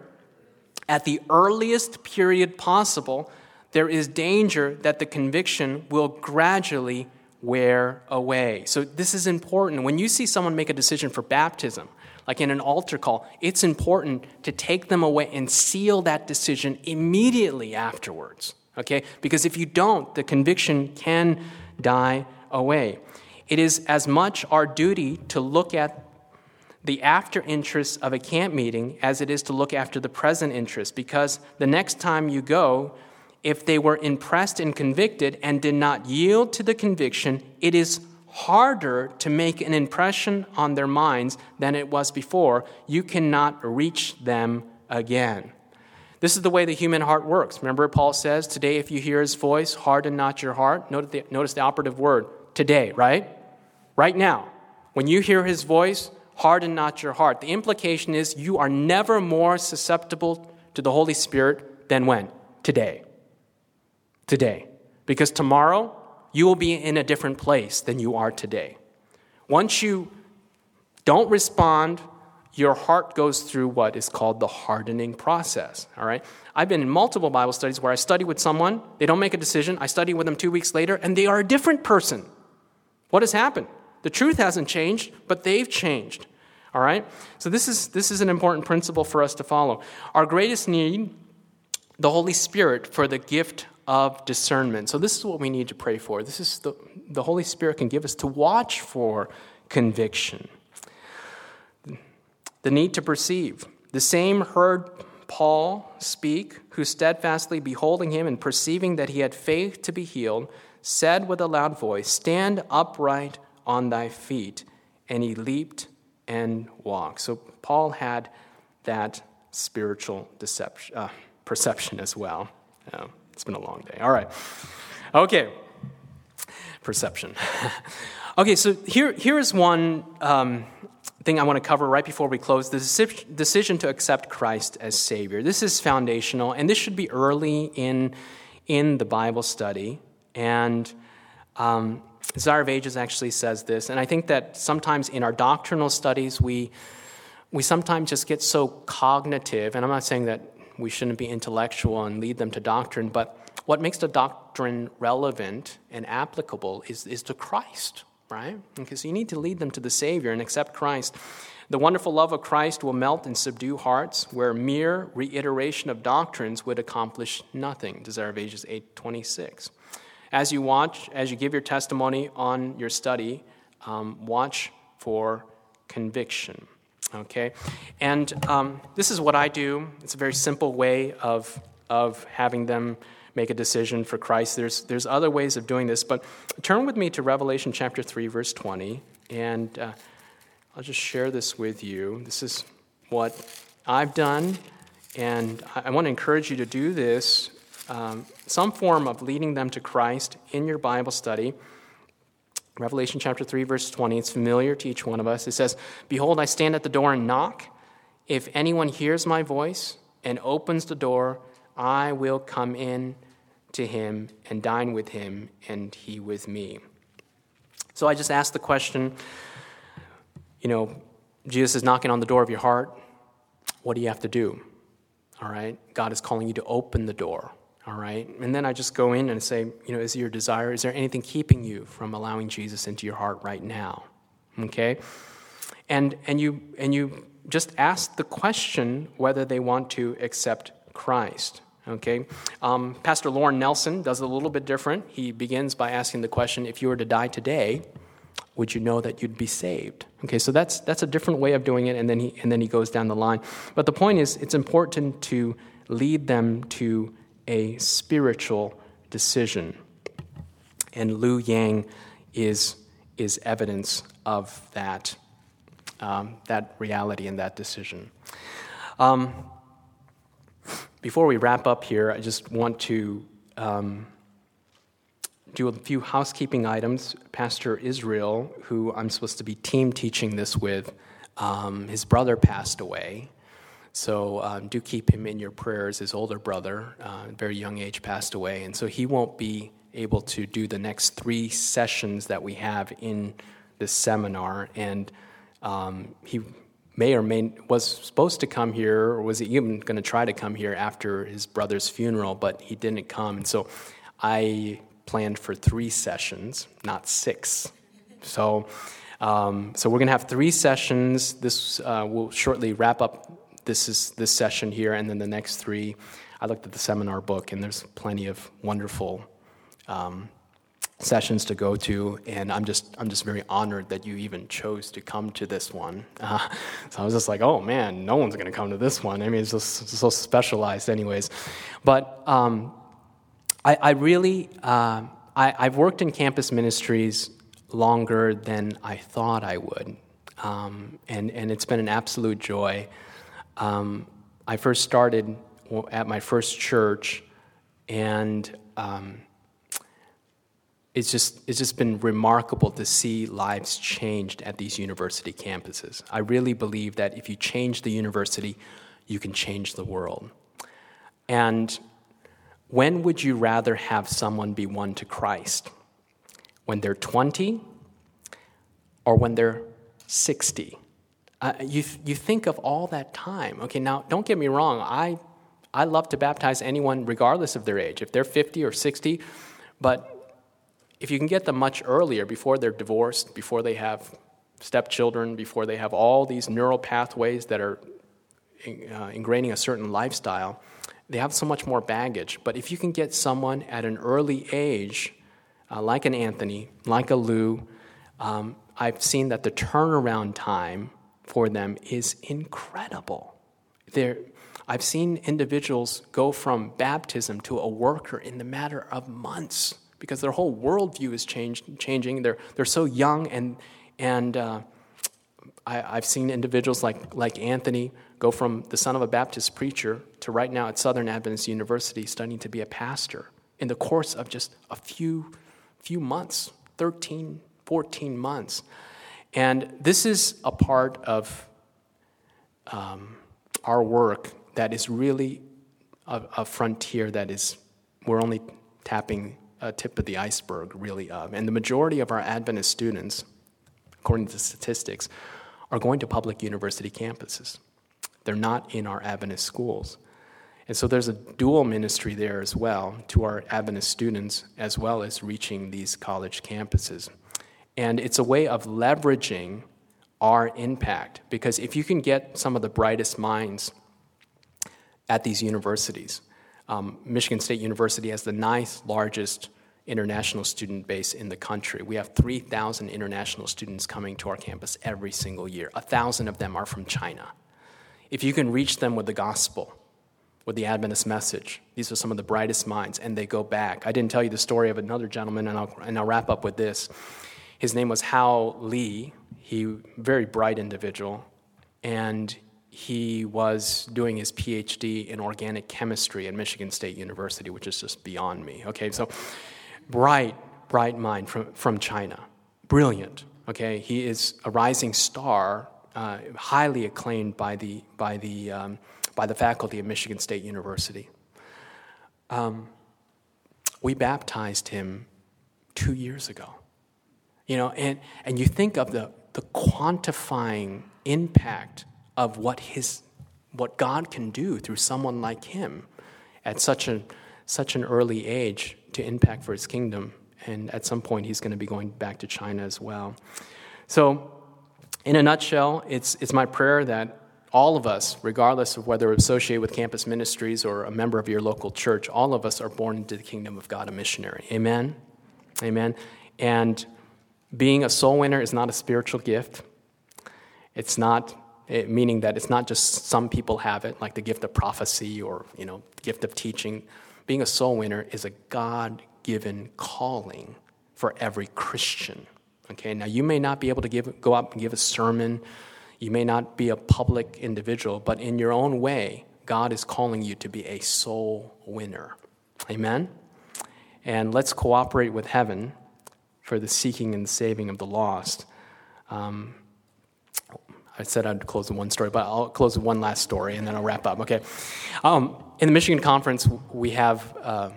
At the earliest period possible, there is danger that the conviction will gradually wear away. So, this is important. When you see someone make a decision for baptism, like in an altar call, it's important to take them away and seal that decision immediately afterwards. Okay? Because if you don't, the conviction can die away. It is as much our duty to look at the after interests of a camp meeting as it is to look after the present interests, because the next time you go, if they were impressed and convicted and did not yield to the conviction, it is harder to make an impression on their minds than it was before. You cannot reach them again. This is the way the human heart works. Remember, Paul says, Today, if you hear his voice, harden not your heart. Notice the, notice the operative word, today, right? Right now. When you hear his voice, harden not your heart. The implication is you are never more susceptible to the Holy Spirit than when? Today. Today. Because tomorrow, you will be in a different place than you are today. Once you don't respond, your heart goes through what is called the hardening process. All right? I've been in multiple Bible studies where I study with someone, they don't make a decision, I study with them two weeks later, and they are a different person. What has happened? The truth hasn't changed, but they've changed. All right? So this is this is an important principle for us to follow. Our greatest need, the Holy Spirit for the gift of discernment. So, this is what we need to pray for. This is the, the Holy Spirit can give us to watch for conviction. The need to perceive. The same heard Paul speak, who steadfastly beholding him and perceiving that he had faith to be healed, said with a loud voice, Stand upright on thy feet. And he leaped and walked. So, Paul had that spiritual deception, uh, perception as well. Um, it's been a long day. All right. Okay. Perception. *laughs* okay, so here, here is one um, thing I want to cover right before we close the decision to accept Christ as Savior. This is foundational, and this should be early in, in the Bible study. And um, Desire of Ages actually says this, and I think that sometimes in our doctrinal studies we we sometimes just get so cognitive, and I'm not saying that we shouldn't be intellectual and lead them to doctrine, but what makes the doctrine relevant and applicable is, is to Christ, right? Because you need to lead them to the Savior and accept Christ. The wonderful love of Christ will melt and subdue hearts where mere reiteration of doctrines would accomplish nothing. Desire of Ages 826. As you watch, as you give your testimony on your study, um, watch for conviction. Okay? And um, this is what I do. It's a very simple way of, of having them make a decision for Christ. There's, there's other ways of doing this, but turn with me to Revelation chapter 3, verse 20, and uh, I'll just share this with you. This is what I've done, and I, I want to encourage you to do this. Um, some form of leading them to Christ in your Bible study. Revelation chapter 3, verse 20. It's familiar to each one of us. It says, Behold, I stand at the door and knock. If anyone hears my voice and opens the door, I will come in to him and dine with him, and he with me. So I just asked the question you know, Jesus is knocking on the door of your heart. What do you have to do? All right? God is calling you to open the door. All right? And then I just go in and say, you know, is your desire, is there anything keeping you from allowing Jesus into your heart right now? Okay? And, and, you, and you just ask the question whether they want to accept Christ. Okay? Um, Pastor Lauren Nelson does it a little bit different. He begins by asking the question if you were to die today, would you know that you'd be saved? Okay, so that's, that's a different way of doing it, and then, he, and then he goes down the line. But the point is, it's important to lead them to a spiritual decision. And Lu Yang is, is evidence of that, um, that reality and that decision. Um, before we wrap up here, I just want to um, do a few housekeeping items. Pastor Israel, who I'm supposed to be team teaching this with, um, his brother passed away. So um, do keep him in your prayers. His older brother, uh, very young age, passed away. And so he won't be able to do the next three sessions that we have in this seminar. And um, he may or may was supposed to come here, or was even going to try to come here after his brother's funeral, but he didn't come. And so I planned for three sessions, not six. So, um, so we're going to have three sessions. This uh, will shortly wrap up. This is this session here, and then the next three. I looked at the seminar book, and there's plenty of wonderful um, sessions to go to, and I'm just I'm just very honored that you even chose to come to this one. Uh, *laughs* so I was just like, oh man, no one's going to come to this one. I mean, it's just so specialized, anyways. But um, I, I really, uh, I, have worked in campus ministries longer than I thought I would, um, and, and it's been an absolute joy. Um, I first started at my first church, and um, it's just it's just been remarkable to see lives changed at these university campuses. I really believe that if you change the university, you can change the world. And when would you rather have someone be won to Christ? When they're 20 or when they're 60? Uh, you, you think of all that time. Okay, now don't get me wrong, I, I love to baptize anyone regardless of their age, if they're 50 or 60, but if you can get them much earlier, before they're divorced, before they have stepchildren, before they have all these neural pathways that are uh, ingraining a certain lifestyle, they have so much more baggage. But if you can get someone at an early age, uh, like an Anthony, like a Lou, um, I've seen that the turnaround time for them is incredible. They're, I've seen individuals go from baptism to a worker in the matter of months because their whole worldview is changed, changing. They're, they're so young, and, and uh, I, have seen individuals like, like Anthony go from the son of a Baptist preacher to right now at Southern Adventist University studying to be a pastor in the course of just a few, few months 13, 14 months. And this is a part of um, our work that is really a, a, frontier that is, we're only tapping a tip of the iceberg, really, of. And the majority of our Adventist students, according to statistics, are going to public university campuses. They're not in our Adventist schools. And so there's a dual ministry there as well to our Adventist students, as well as reaching these college campuses. And it's a way of leveraging our impact because if you can get some of the brightest minds at these universities, um, Michigan State University has the ninth largest international student base in the country. We have 3,000 international students coming to our campus every single year. A thousand of them are from China. If you can reach them with the gospel, with the Adventist message, these are some of the brightest minds, and they go back. I didn't tell you the story of another gentleman, and I'll, and I'll wrap up with this. His name was Hao Li. He very bright individual, and he was doing his PhD in organic chemistry at Michigan State University, which is just beyond me. Okay, so bright, bright mind from, from China. Brilliant. Okay, he is a rising star, uh, highly acclaimed by the, by, the, um, by the faculty of Michigan State University. Um, we baptized him two years ago. You know, and, and you think of the, the quantifying impact of what his what God can do through someone like him at such an such an early age to impact for his kingdom. And at some point, he's going to be going back to China as well. So, in a nutshell, it's, it's my prayer that all of us, regardless of whether we're associated with campus ministries or a member of your local church, all of us are born into the kingdom of God a missionary. Amen? Amen. And being a soul winner is not a spiritual gift. It's not it, meaning that it's not just some people have it, like the gift of prophecy or you know, gift of teaching. Being a soul winner is a God given calling for every Christian. Okay, now you may not be able to give, go up and give a sermon, you may not be a public individual, but in your own way, God is calling you to be a soul winner. Amen? And let's cooperate with heaven for the seeking and saving of the lost. Um, I said I'd close with one story, but I'll close with one last story and then I'll wrap up. Okay. Um, in the Michigan Conference, we have uh,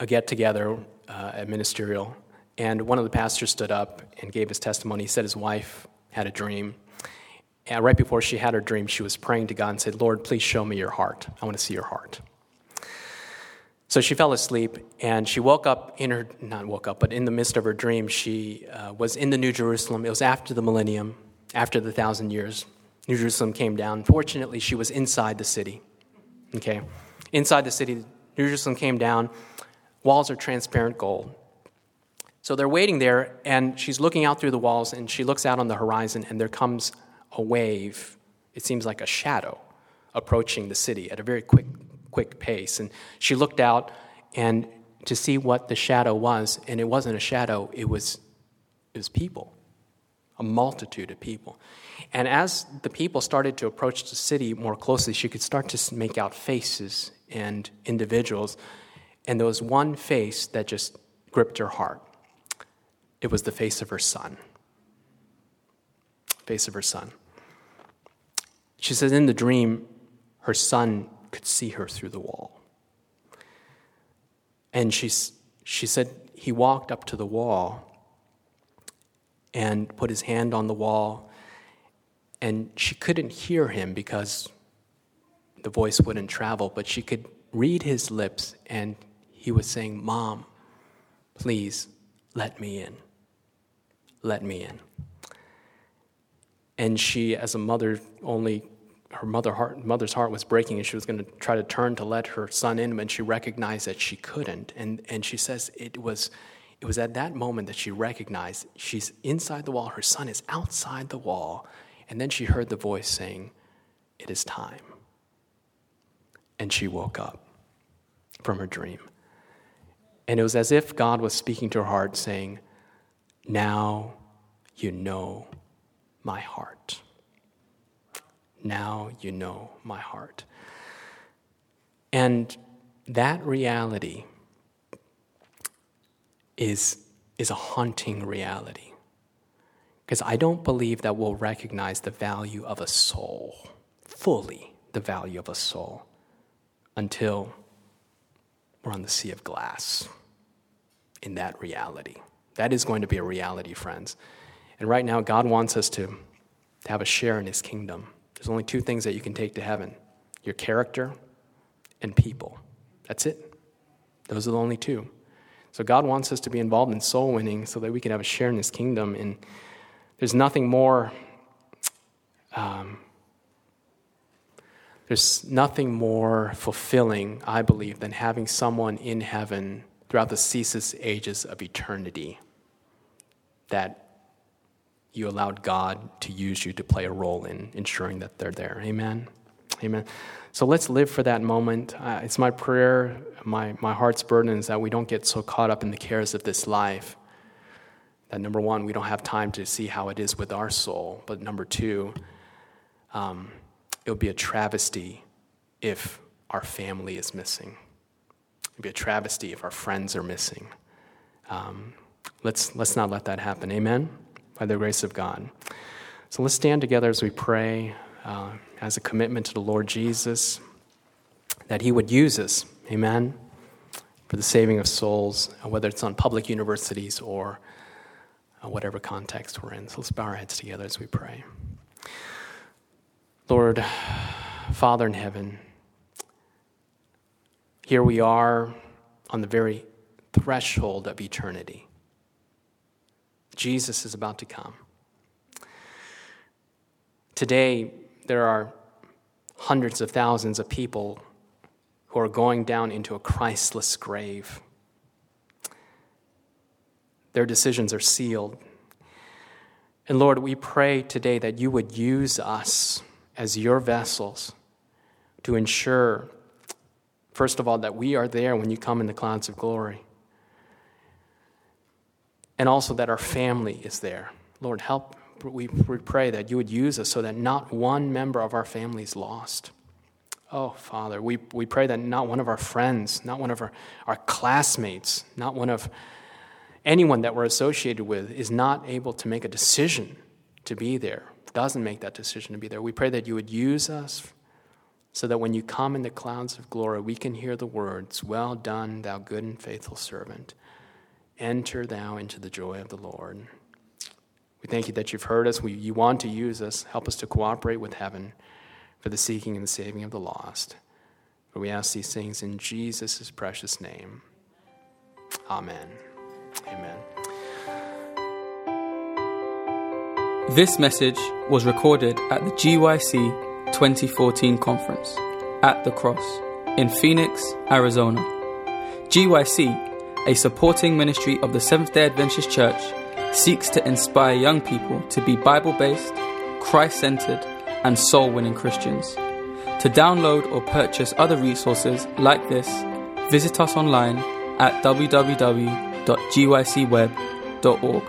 a get together uh, at ministerial, and one of the pastors stood up and gave his testimony. He said his wife had a dream. And right before she had her dream, she was praying to God and said, Lord, please show me your heart. I want to see your heart. So she fell asleep and she woke up in her, not woke up, but in the midst of her dream, she uh, was in the New Jerusalem. It was after the millennium after the thousand years, New Jerusalem came down. Fortunately, she was inside the city. Okay? Inside the city, New Jerusalem came down. Walls are transparent gold. So they're waiting there, and she's looking out through the walls, and she looks out on the horizon, and there comes a wave. It seems like a shadow approaching the city at a very quick, quick pace. And she looked out and to see what the shadow was, and it wasn't a shadow, it was, it was people a multitude of people. And as the people started to approach the city more closely, she could start to make out faces and individuals. And there was one face that just gripped her heart. It was the face of her son. Face of her son. She says in the dream, her son could see her through the wall. And she, she said he walked up to the wall and put his hand on the wall. And she couldn't hear him because the voice wouldn't travel, but she could read his lips, and he was saying, Mom, please let me in. Let me in. And she, as a mother, only her mother heart, mother's heart was breaking, and she was going to try to turn to let her son in, when she recognized that she couldn't. And, and she says it was it was at that moment that she recognized she's inside the wall, her son is outside the wall, and then she heard the voice saying, It is time. And she woke up from her dream. And it was as if God was speaking to her heart, saying, Now you know my heart. Now you know my heart. And that reality is, is a haunting reality. Because I don't believe that we'll recognize the value of a soul, fully the value of a soul, until we're on the sea of glass in that reality. That is going to be a reality, friends. And right now, God wants us to, to have a share in His kingdom. There's only two things that you can take to heaven your character and people. That's it. Those are the only two. So God wants us to be involved in soul winning so that we can have a share in His kingdom. And there's nothing more. Um, there's nothing more fulfilling, I believe, than having someone in heaven throughout the ceaseless ages of eternity that you allowed God to use you to play a role in ensuring that they're there. Amen. Amen. So let's live for that moment. Uh, it's my prayer, my, my heart's burden is that we don't get so caught up in the cares of this life that number one, we don't have time to see how it is with our soul. But number two, um, it would be a travesty if our family is missing. It would be a travesty if our friends are missing. Um, let's, let's not let that happen. Amen? By the grace of God. So let's stand together as we pray uh, as a commitment to the Lord Jesus that He would use us. Amen? For the saving of souls, whether it's on public universities or uh, whatever context we're in. So let's bow our heads together as we pray. Lord, Father in heaven, here we are on the very threshold of eternity. Jesus is about to come. Today, there are hundreds of thousands of people who are going down into a Christless grave. Their decisions are sealed. And Lord, we pray today that you would use us as your vessels to ensure, first of all, that we are there when you come in the clouds of glory. And also that our family is there. Lord, help. We, pray that you would use us so that not one member of our family is lost. Oh, Father, we, we pray that not one of our friends, not one of our, our classmates, not one of anyone that we're associated with is not able to make a decision to be there doesn't make that decision to be there. We pray that you would use us so that when you come in the clouds of glory, we can hear the words, Well done, thou good and faithful servant. Enter thou into the joy of the Lord. We thank you that you've heard us. We, you want to use us. Help us to cooperate with heaven for the seeking and the saving of the lost. For we ask these things in Jesus' precious name. Amen. Amen. This message was recorded at the GYC 2014 conference at the Cross in Phoenix, Arizona. GYC, a supporting ministry of the Seventh day Adventist Church, seeks to inspire young people to be Bible based, Christ centered, and soul winning Christians. To download or purchase other resources like this, visit us online at www.gycweb.org.